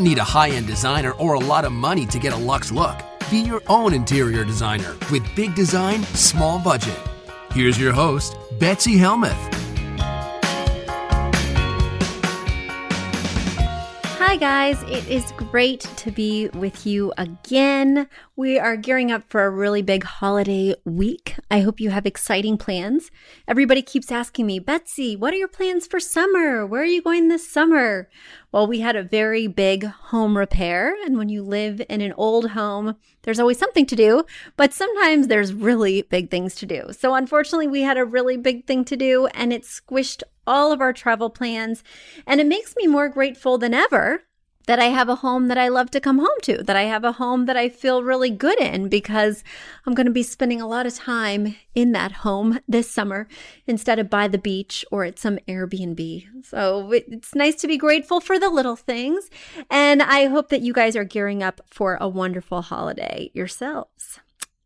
Don't need a high end designer or a lot of money to get a luxe look. Be your own interior designer with big design, small budget. Here's your host, Betsy Helmuth. Hi, guys. It is great to be with you again. We are gearing up for a really big holiday week. I hope you have exciting plans. Everybody keeps asking me, Betsy, what are your plans for summer? Where are you going this summer? Well, we had a very big home repair. And when you live in an old home, there's always something to do, but sometimes there's really big things to do. So, unfortunately, we had a really big thing to do and it squished all of our travel plans. And it makes me more grateful than ever that I have a home that I love to come home to, that I have a home that I feel really good in because I'm going to be spending a lot of time in that home this summer instead of by the beach or at some Airbnb. So it's nice to be grateful for the little things. And I hope that you guys are gearing up for a wonderful holiday yourselves.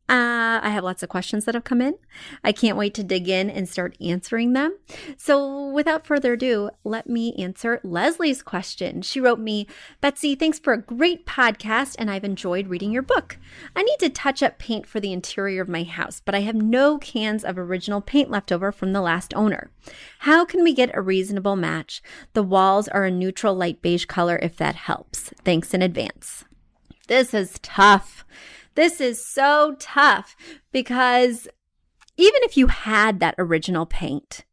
Uh, I have lots of questions that have come in. I can't wait to dig in and start answering them. So, without further ado, let me answer Leslie's question. She wrote me, Betsy, thanks for a great podcast, and I've enjoyed reading your book. I need to touch up paint for the interior of my house, but I have no cans of original paint left over from the last owner. How can we get a reasonable match? The walls are a neutral light beige color if that helps. Thanks in advance. This is tough. This is so tough because even if you had that original paint,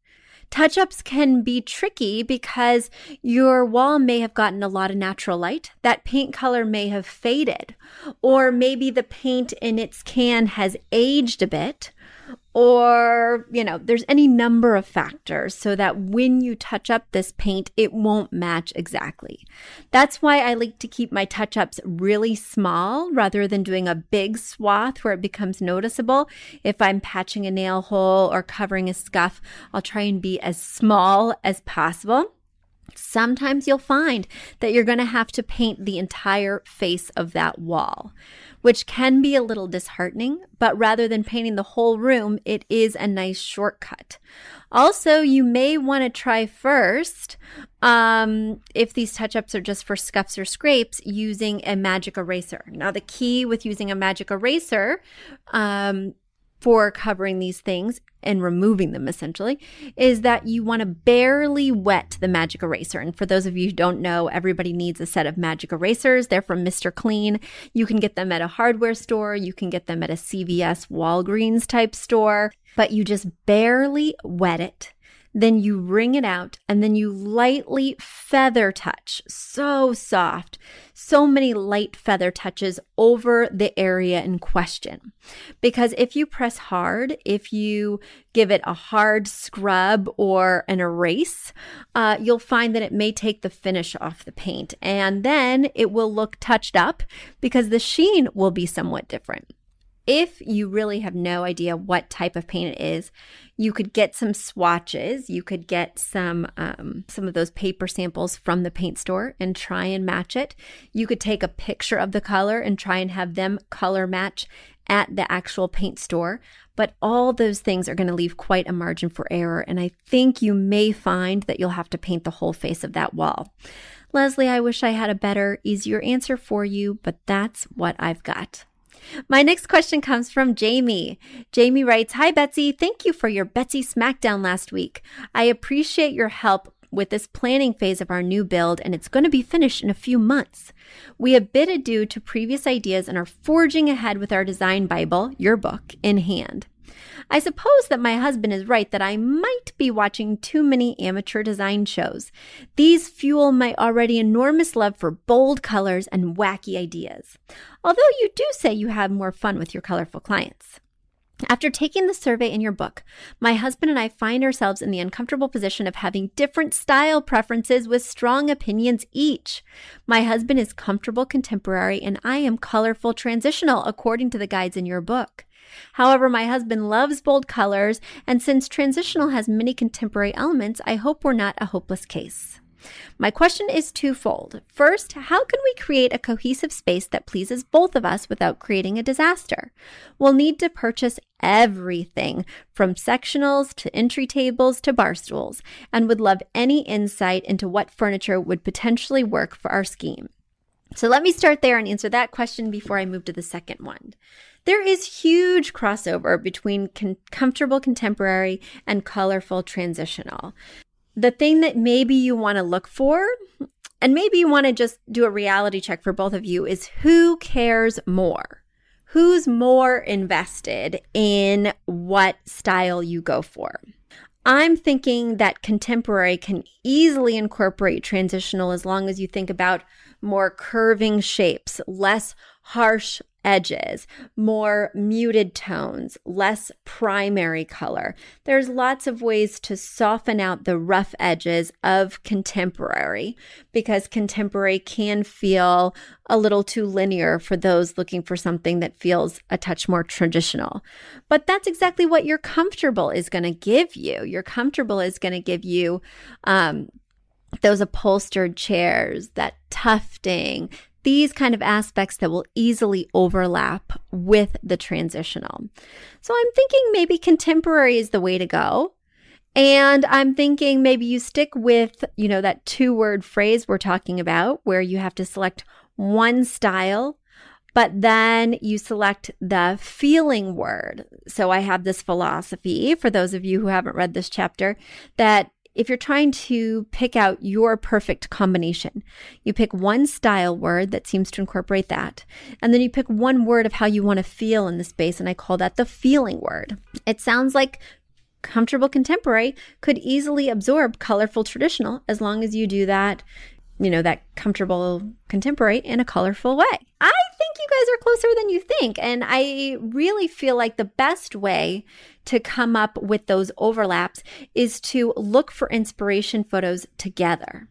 touch ups can be tricky because your wall may have gotten a lot of natural light. That paint color may have faded, or maybe the paint in its can has aged a bit, or, you know, there's any number of factors so that when you touch up this paint, it won't match exactly. That's why I like to keep my touch ups really small rather than doing a big swath where it becomes noticeable. If I'm patching a nail hole or covering a scuff, I'll try and be as small as possible. Sometimes you'll find that you're going to have to paint the entire face of that wall which can be a little disheartening, but rather than painting the whole room, it is a nice shortcut. Also, you may want to try first, um, if these touch ups are just for scuffs or scrapes, using a magic eraser. Now, the key with using a magic eraser um, for covering these things and removing them essentially is that you want to barely wet the magic eraser. And for those of you who don't know, everybody needs a set of magic erasers. They're from Mr. Clean. You can get them at a hardware store, you can get them at a CVS Walgreens type store, but you just barely wet it then you wring it out and then you lightly feather touch. So soft. So many light feather touches over the area in question. Because if you press hard, if you give it a hard scrub or an erase, uh, you'll find that it may take the finish off the paint and then it will look touched up because the sheen will be somewhat different. If you really have no idea what type of paint it is, you could get some swatches. You could get some um, some of those paper samples from the paint store and try and match it. You could take a picture of the color and try and have them color match at the actual paint store. But all those things are going to leave quite a margin for error. And I think you may find that you'll have to paint the whole face of that wall. Leslie, I wish I had a better, easier answer for you, but that's what I've got. My next question comes from Jamie. Jamie writes Hi, Betsy. Thank you for your Betsy Smackdown last week. I appreciate your help with this planning phase of our new build, and it's going to be finished in a few months. We have bid adieu to previous ideas and are forging ahead with our design Bible, your book, in hand. I suppose that my husband is right that I might be watching too many amateur design shows. These fuel my already enormous love for bold colors and wacky ideas. Although you do say you have more fun with your colorful clients. After taking the survey in your book, my husband and I find ourselves in the uncomfortable position of having different style preferences with strong opinions each. My husband is comfortable contemporary and I am colorful transitional according to the guides in your book. However, my husband loves bold colors, and since transitional has many contemporary elements, I hope we're not a hopeless case. My question is twofold. First, how can we create a cohesive space that pleases both of us without creating a disaster? We'll need to purchase everything from sectionals to entry tables to bar stools and would love any insight into what furniture would potentially work for our scheme. So let me start there and answer that question before I move to the second one. There is huge crossover between con- comfortable contemporary and colorful transitional. The thing that maybe you want to look for, and maybe you want to just do a reality check for both of you, is who cares more? Who's more invested in what style you go for? I'm thinking that contemporary can easily incorporate transitional as long as you think about more curving shapes, less harsh edges, more muted tones, less primary color. There's lots of ways to soften out the rough edges of contemporary because contemporary can feel a little too linear for those looking for something that feels a touch more traditional. But that's exactly what your comfortable is going to give you. Your comfortable is going to give you um, those upholstered chairs, that tufting, these kind of aspects that will easily overlap with the transitional. So I'm thinking maybe contemporary is the way to go. And I'm thinking maybe you stick with, you know, that two word phrase we're talking about where you have to select one style, but then you select the feeling word. So I have this philosophy for those of you who haven't read this chapter that if you're trying to pick out your perfect combination, you pick one style word that seems to incorporate that, and then you pick one word of how you want to feel in the space, and I call that the feeling word. It sounds like comfortable contemporary could easily absorb colorful traditional as long as you do that you know, that comfortable contemporary in a colorful way. I think you guys are closer than you think. And I really feel like the best way to come up with those overlaps is to look for inspiration photos together.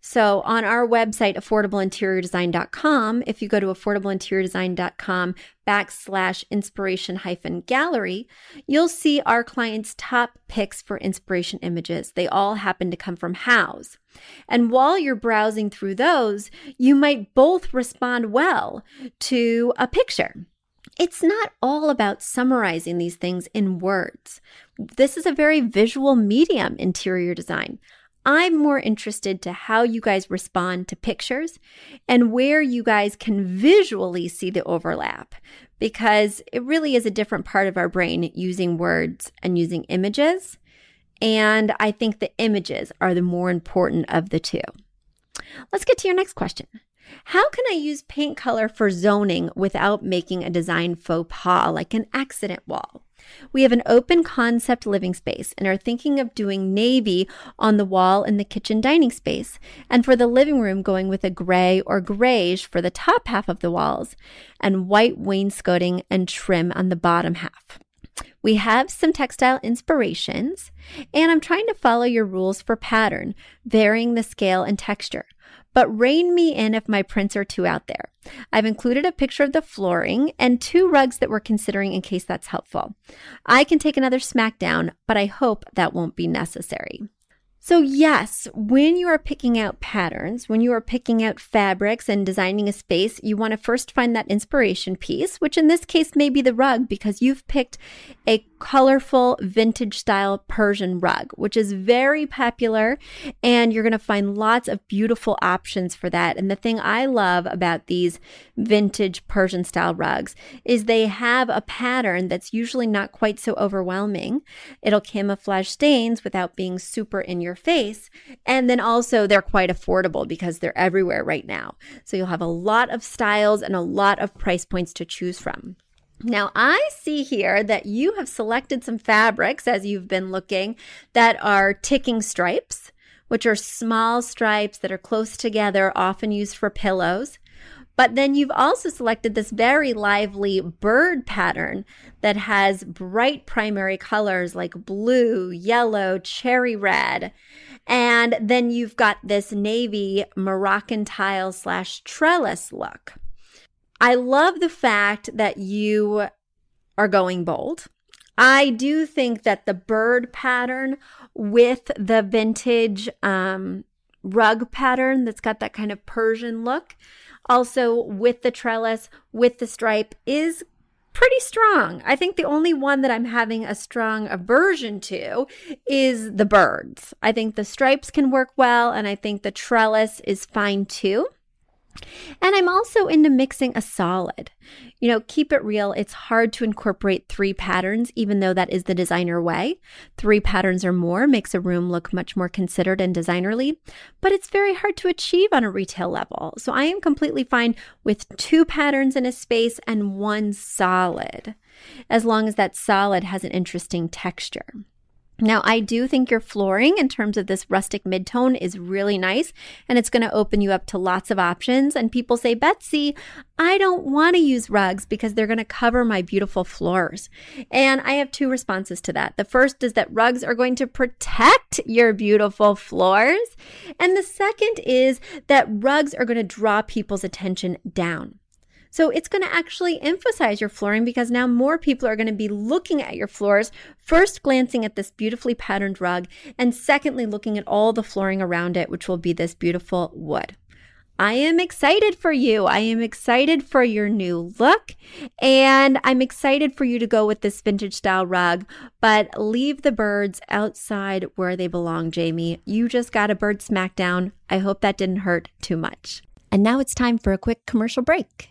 So on our website, affordableinteriordesign.com, if you go to affordableinteriordesign.com backslash inspiration hyphen gallery, you'll see our clients' top picks for inspiration images. They all happen to come from Houzz. And while you're browsing through those, you might both respond well to a picture. It's not all about summarizing these things in words. This is a very visual medium, interior design. I'm more interested to how you guys respond to pictures and where you guys can visually see the overlap because it really is a different part of our brain using words and using images. And I think the images are the more important of the two. Let's get to your next question. How can I use paint color for zoning without making a design faux pas like an accident wall? We have an open concept living space and are thinking of doing navy on the wall in the kitchen dining space, and for the living room, going with a gray or grayish for the top half of the walls, and white wainscoting and trim on the bottom half. We have some textile inspirations, and I'm trying to follow your rules for pattern, varying the scale and texture but rein me in if my prints are too out there. I've included a picture of the flooring and two rugs that we're considering in case that's helpful. I can take another smackdown, but I hope that won't be necessary. So, yes, when you are picking out patterns, when you are picking out fabrics and designing a space, you want to first find that inspiration piece, which in this case may be the rug because you've picked a colorful vintage style Persian rug, which is very popular. And you're going to find lots of beautiful options for that. And the thing I love about these vintage Persian style rugs is they have a pattern that's usually not quite so overwhelming. It'll camouflage stains without being super in your your face. And then also, they're quite affordable because they're everywhere right now. So you'll have a lot of styles and a lot of price points to choose from. Now, I see here that you have selected some fabrics as you've been looking that are ticking stripes, which are small stripes that are close together, often used for pillows. But then you've also selected this very lively bird pattern that has bright primary colors like blue, yellow, cherry red. And then you've got this navy Moroccan tile slash trellis look. I love the fact that you are going bold. I do think that the bird pattern with the vintage um, rug pattern that's got that kind of Persian look, also with the trellis, with the stripe, is pretty strong. I think the only one that I'm having a strong aversion to is the birds. I think the stripes can work well, and I think the trellis is fine too. And I'm also into mixing a solid. You know, keep it real. It's hard to incorporate three patterns, even though that is the designer way. Three patterns or more makes a room look much more considered and designerly, but it's very hard to achieve on a retail level. So I am completely fine with two patterns in a space and one solid, as long as that solid has an interesting texture. Now, I do think your flooring in terms of this rustic midtone is really nice and it's going to open you up to lots of options. And people say, Betsy, I don't want to use rugs because they're going to cover my beautiful floors. And I have two responses to that. The first is that rugs are going to protect your beautiful floors. And the second is that rugs are going to draw people's attention down. So it's going to actually emphasize your flooring because now more people are going to be looking at your floors, first glancing at this beautifully patterned rug, and secondly, looking at all the flooring around it, which will be this beautiful wood. I am excited for you. I am excited for your new look. And I'm excited for you to go with this vintage style rug, but leave the birds outside where they belong, Jamie. You just got a bird smackdown. I hope that didn't hurt too much. And now it's time for a quick commercial break.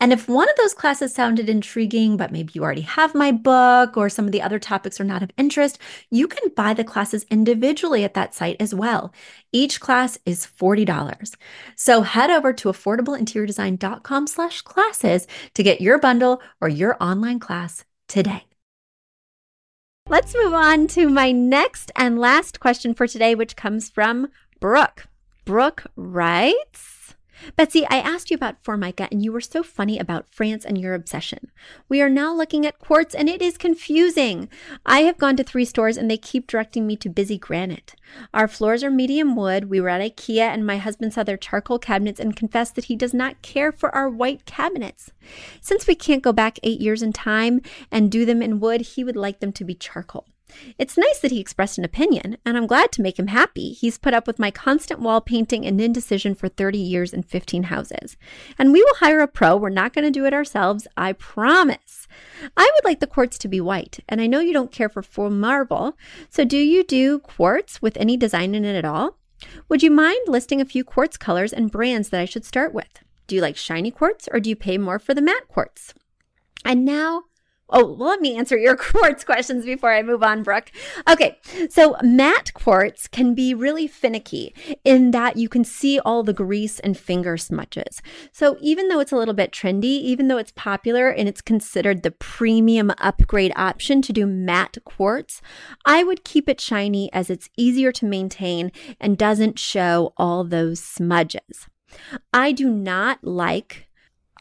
And if one of those classes sounded intriguing, but maybe you already have my book or some of the other topics are not of interest, you can buy the classes individually at that site as well. Each class is $40. So head over to affordableinteriordesign.com slash classes to get your bundle or your online class today. Let's move on to my next and last question for today, which comes from Brooke. Brooke writes, Betsy, I asked you about Formica and you were so funny about France and your obsession. We are now looking at quartz and it is confusing. I have gone to three stores and they keep directing me to busy granite. Our floors are medium wood. We were at IKEA and my husband saw their charcoal cabinets and confessed that he does not care for our white cabinets. Since we can't go back eight years in time and do them in wood, he would like them to be charcoal. It's nice that he expressed an opinion, and I'm glad to make him happy. He's put up with my constant wall painting and indecision for 30 years and 15 houses. And we will hire a pro. We're not going to do it ourselves, I promise. I would like the quartz to be white, and I know you don't care for full marble. So, do you do quartz with any design in it at all? Would you mind listing a few quartz colors and brands that I should start with? Do you like shiny quartz or do you pay more for the matte quartz? And now Oh, well, let me answer your quartz questions before I move on, Brooke. Okay, so matte quartz can be really finicky in that you can see all the grease and finger smudges. So even though it's a little bit trendy, even though it's popular and it's considered the premium upgrade option to do matte quartz, I would keep it shiny as it's easier to maintain and doesn't show all those smudges. I do not like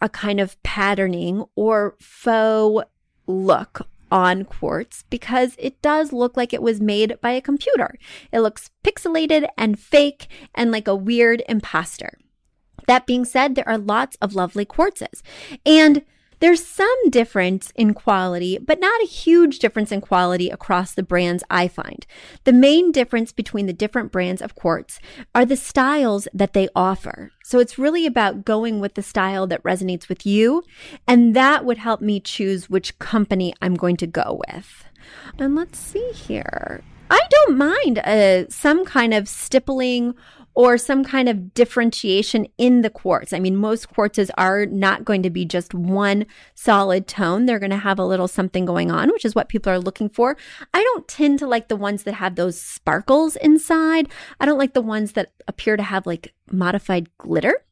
a kind of patterning or faux look on quartz because it does look like it was made by a computer. It looks pixelated and fake and like a weird imposter. That being said, there are lots of lovely quartzes. And there's some difference in quality, but not a huge difference in quality across the brands I find. The main difference between the different brands of quartz are the styles that they offer. So it's really about going with the style that resonates with you, and that would help me choose which company I'm going to go with. And let's see here. I don't mind uh, some kind of stippling or some kind of differentiation in the quartz. I mean, most quartzes are not going to be just one solid tone. They're going to have a little something going on, which is what people are looking for. I don't tend to like the ones that have those sparkles inside. I don't like the ones that appear to have like modified glitter.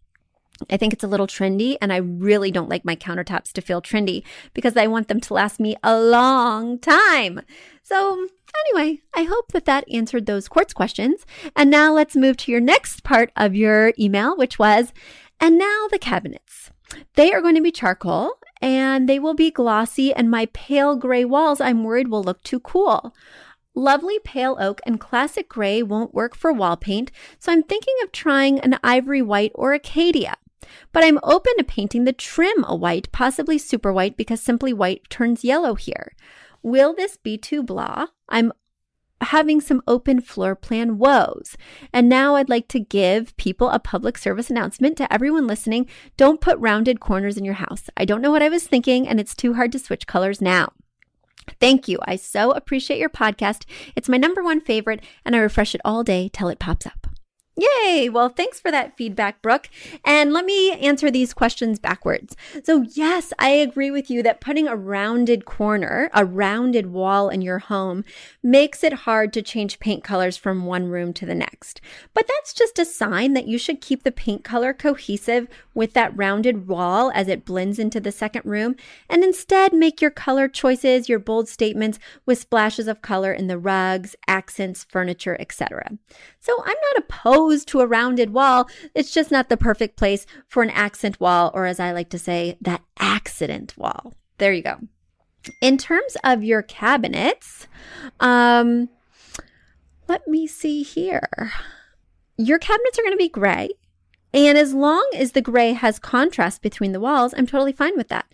I think it's a little trendy, and I really don't like my countertops to feel trendy because I want them to last me a long time. So, Anyway, I hope that that answered those quartz questions. And now let's move to your next part of your email, which was, and now the cabinets. They are going to be charcoal and they will be glossy, and my pale gray walls I'm worried will look too cool. Lovely pale oak and classic gray won't work for wall paint, so I'm thinking of trying an ivory white or acacia. But I'm open to painting the trim a white, possibly super white, because simply white turns yellow here. Will this be too blah? I'm having some open floor plan woes. And now I'd like to give people a public service announcement to everyone listening. Don't put rounded corners in your house. I don't know what I was thinking, and it's too hard to switch colors now. Thank you. I so appreciate your podcast. It's my number one favorite, and I refresh it all day till it pops up. Yay! Well, thanks for that feedback, Brooke. And let me answer these questions backwards. So, yes, I agree with you that putting a rounded corner, a rounded wall in your home makes it hard to change paint colors from one room to the next. But that's just a sign that you should keep the paint color cohesive with that rounded wall as it blends into the second room, and instead make your color choices, your bold statements with splashes of color in the rugs, accents, furniture, etc. So, I'm not opposed opposed to a rounded wall. It's just not the perfect place for an accent wall, or as I like to say, that accident wall. There you go. In terms of your cabinets, um, let me see here. Your cabinets are going to be gray. And as long as the gray has contrast between the walls, I'm totally fine with that.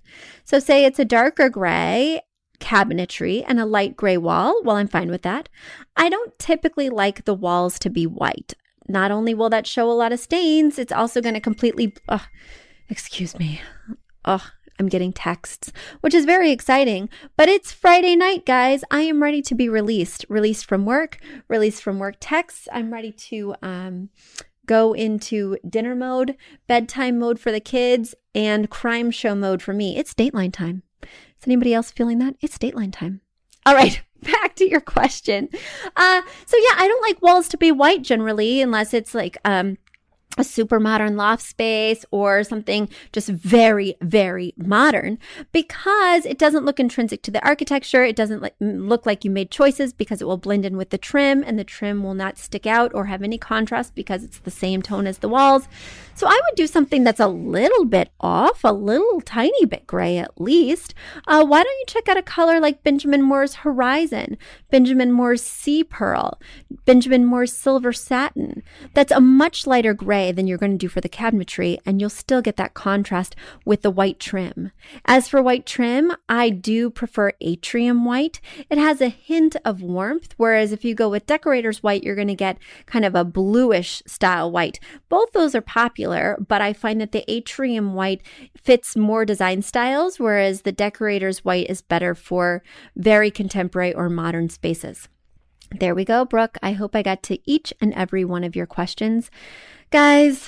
So, say it's a darker gray cabinetry and a light gray wall. Well, I'm fine with that. I don't typically like the walls to be white not only will that show a lot of stains, it's also going to completely, excuse me. Oh, I'm getting texts, which is very exciting. But it's Friday night, guys. I am ready to be released, released from work, released from work texts. I'm ready to um, go into dinner mode, bedtime mode for the kids, and crime show mode for me. It's Dateline time. Is anybody else feeling that? It's Dateline time. All right. Back to your question. Uh, so yeah, I don't like walls to be white generally, unless it's like um, a super modern loft space or something just very, very modern because it doesn't look intrinsic to the architecture. It doesn't look like you made choices because it will blend in with the trim and the trim will not stick out or have any contrast because it's the same tone as the walls. So I would do something that's a little bit off, a little tiny bit gray at least. Uh, why don't you check out a color like Benjamin Moore's Horizon, Benjamin Moore's Sea Pearl, Benjamin Moore's Silver Satin? That's a much lighter gray than you're going to do for the cabinetry, and you'll still get that contrast with the white trim. As for white trim, I do prefer atrium white. It has a hint of warmth, whereas if you go with decorator's white, you're going to get kind of a bluish style white. Both those are popular, but I find that the atrium white fits more design styles, whereas the decorator's white is better for very contemporary or modern spaces. There we go, Brooke. I hope I got to each and every one of your questions. Guys,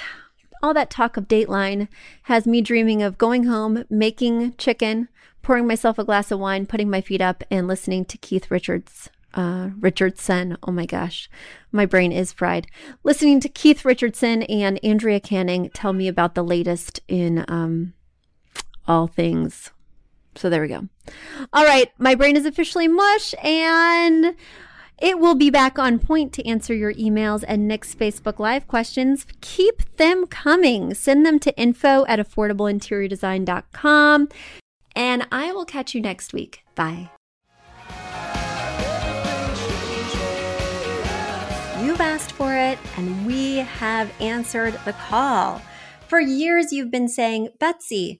all that talk of Dateline has me dreaming of going home, making chicken, pouring myself a glass of wine, putting my feet up, and listening to Keith Richards. Uh, Richardson. Oh my gosh, my brain is fried. Listening to Keith Richardson and Andrea Canning tell me about the latest in um, all things. So there we go. All right, my brain is officially mush and it will be back on point to answer your emails and Nick's Facebook Live questions. Keep them coming. Send them to info at affordableinteriordesign.com and I will catch you next week. Bye. You've asked for it, and we have answered the call. For years, you've been saying, Betsy,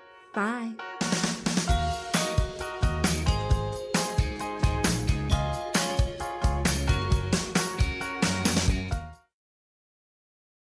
Bye.